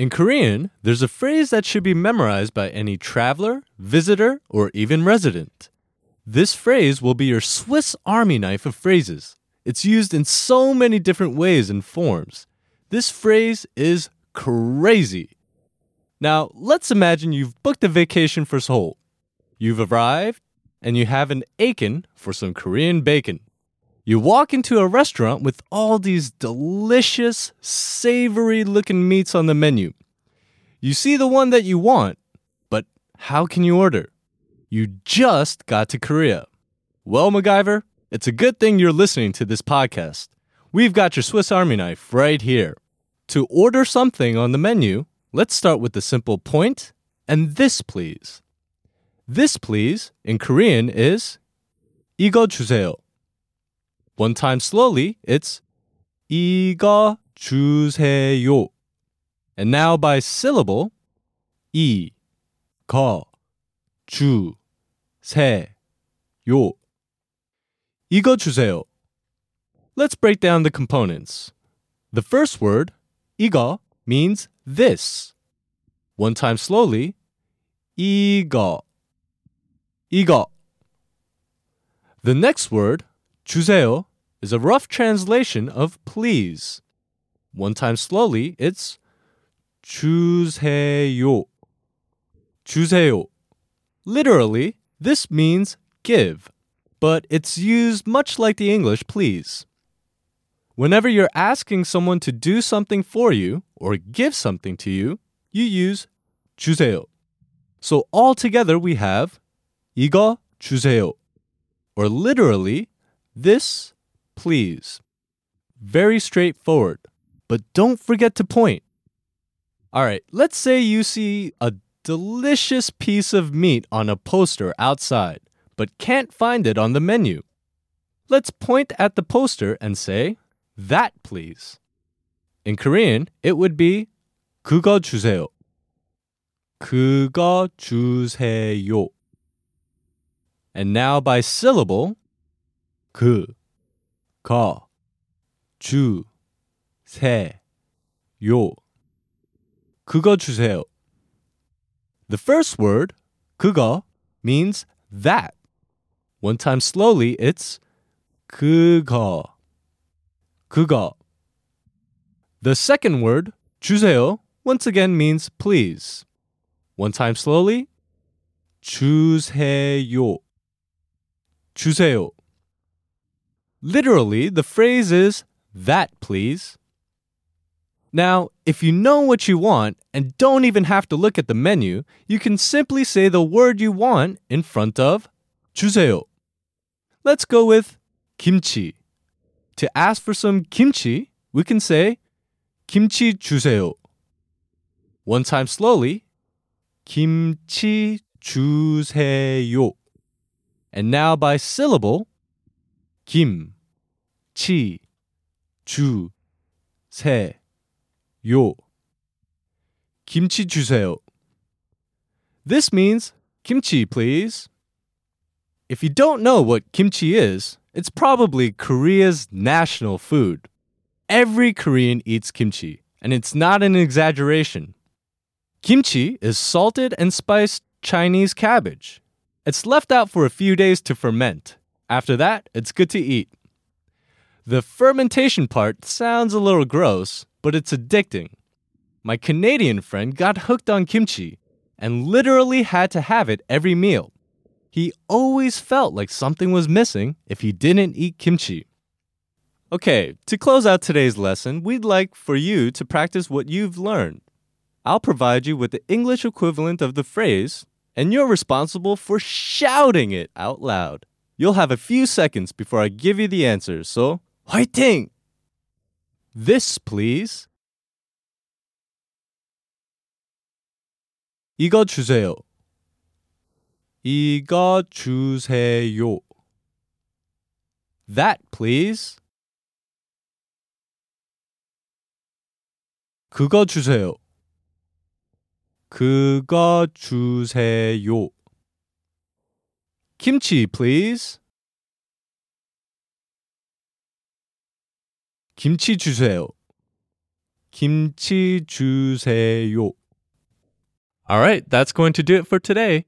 In Korean, there's a phrase that should be memorized by any traveler, visitor, or even resident. This phrase will be your Swiss Army knife of phrases. It's used in so many different ways and forms. This phrase is crazy. Now, let's imagine you've booked a vacation for Seoul. You've arrived and you have an aching for some Korean bacon. You walk into a restaurant with all these delicious, savory looking meats on the menu. You see the one that you want, but how can you order? You just got to Korea. Well, MacGyver, it's a good thing you're listening to this podcast. We've got your Swiss Army knife right here. To order something on the menu, let's start with the simple point and this please. This please in Korean is 이거 주세요. One time slowly, it's 이거 주세요. And now by syllable, 이, 거, 주, 세, 요. 이거 주세요. Let's break down the components. The first word, 이거, means this. One time slowly, 이거, 이거. The next word, 주세요, is a rough translation of please. One time slowly, it's 주세요. 주세요. Literally, this means give, but it's used much like the English please. Whenever you're asking someone to do something for you or give something to you, you use 주세요. So altogether we have 이거 주세요, or literally, this please. Very straightforward, but don't forget to point. All right, let's say you see a delicious piece of meat on a poster outside, but can't find it on the menu. Let's point at the poster and say, that please. In Korean, it would be 그거 주세요. 그거 주세요. And now by syllable, 그, 거, 주, 세, 요. 그거 주세요. The first word, 그거, means that. One time slowly, it's 그거. 그거. The second word, 주세요, once again means please. One time slowly, 주세요. 주세요. Literally, the phrase is that please. Now, if you know what you want and don't even have to look at the menu, you can simply say the word you want in front of 주세요. Let's go with kimchi. To ask for some kimchi, we can say 김치 주세요. One time slowly, 김치 주세요. And now by syllable, 김, 치, 주, 세, 요. 김치 주세요. This means kimchi, please. If you don't know what kimchi is, it's probably Korea's national food. Every Korean eats kimchi, and it's not an exaggeration. Kimchi is salted and spiced Chinese cabbage. It's left out for a few days to ferment. After that, it's good to eat. The fermentation part sounds a little gross, but it's addicting. My Canadian friend got hooked on kimchi and literally had to have it every meal. He always felt like something was missing if he didn't eat kimchi. Okay, to close out today's lesson, we'd like for you to practice what you've learned. I'll provide you with the English equivalent of the phrase, and you're responsible for shouting it out loud. You'll have a few seconds before I give you the answers, so 화이팅! This, please. 이거 주세요. 이거 주세요. That, please. 그거 주세요. 그거 주세요. 김치, please. 김치 주세요. 김치 주세요. All right, that's going to do it for today.